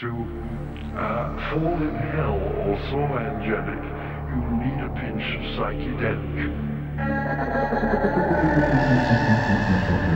To uh, fall in hell or so angelic, you need a pinch of psychedelic.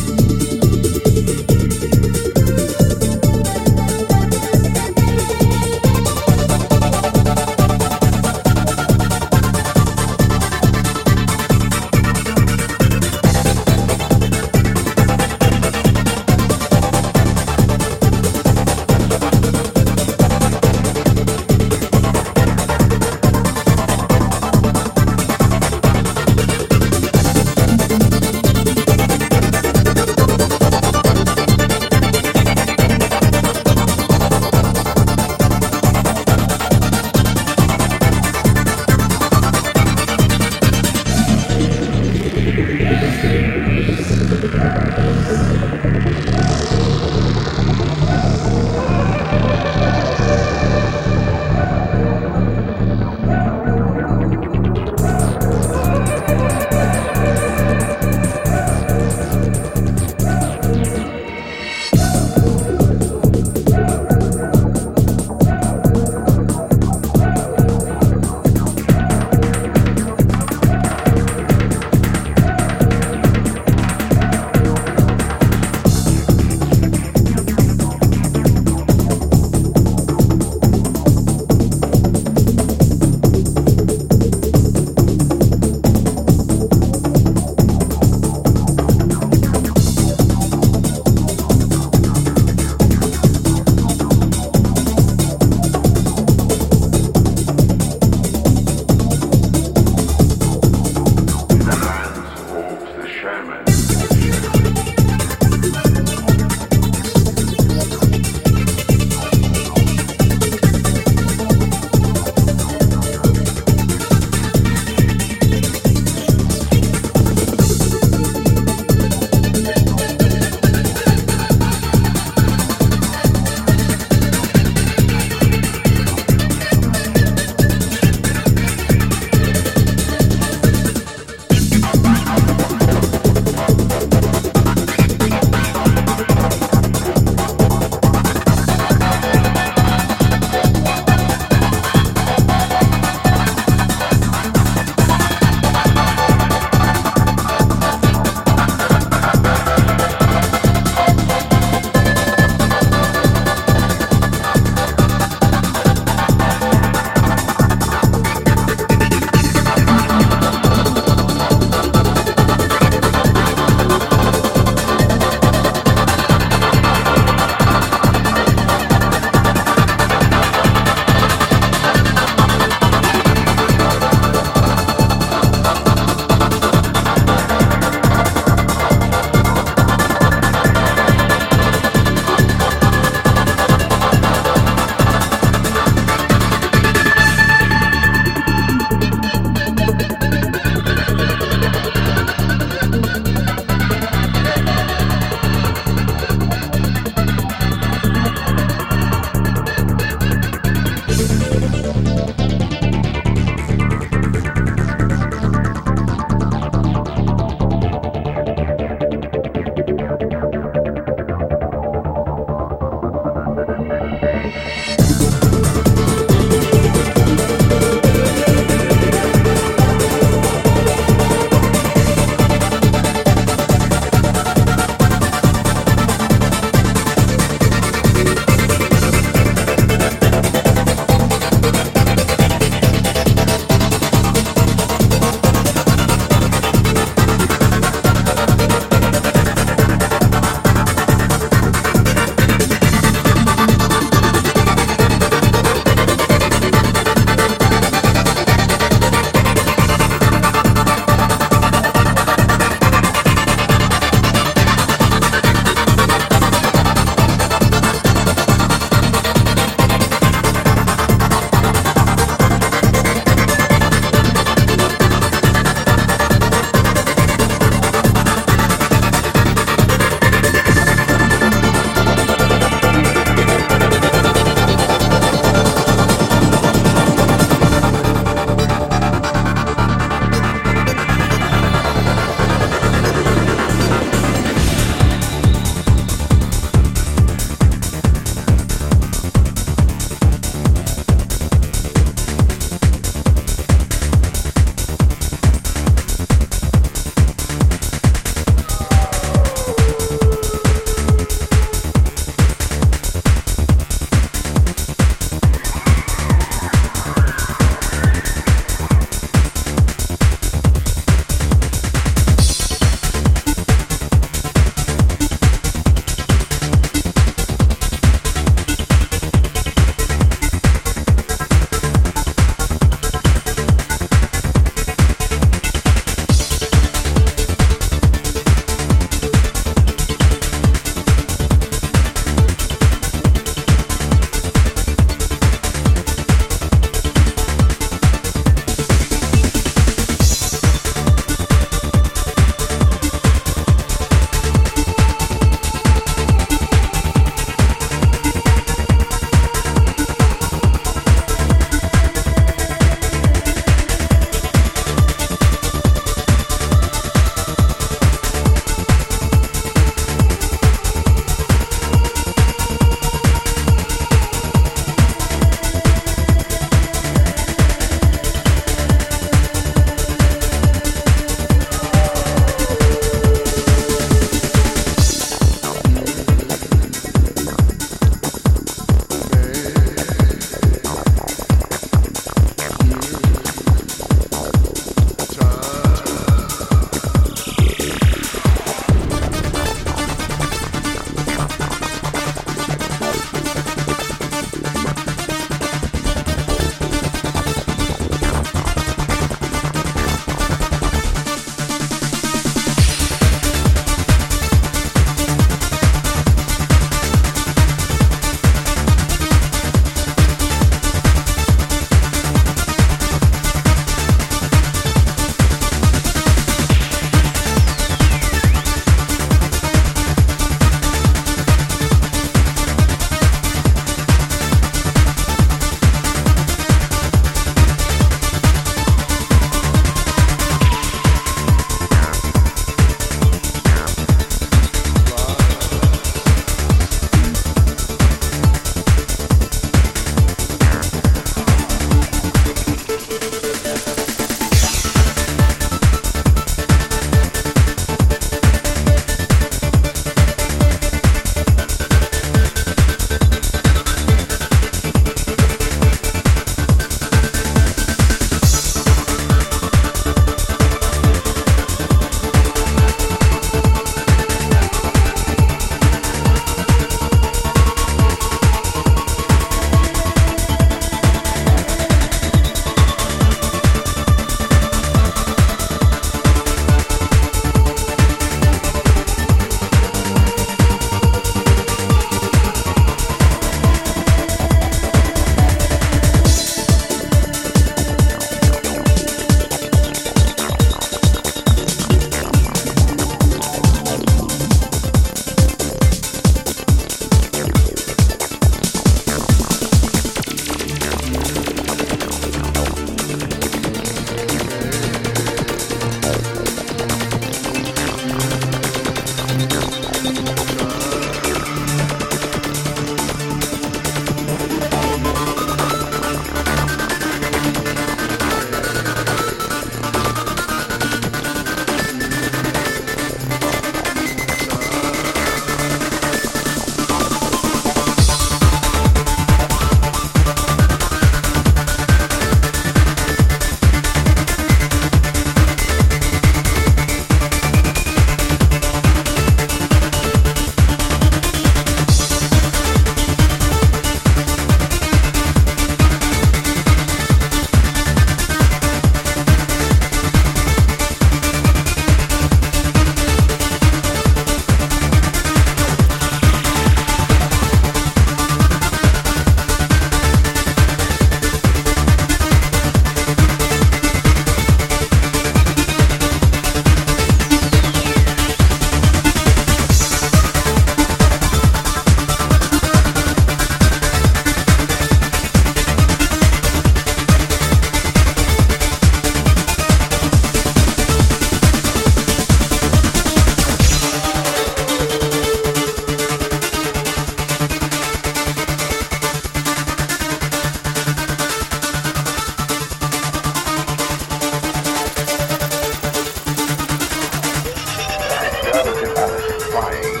flying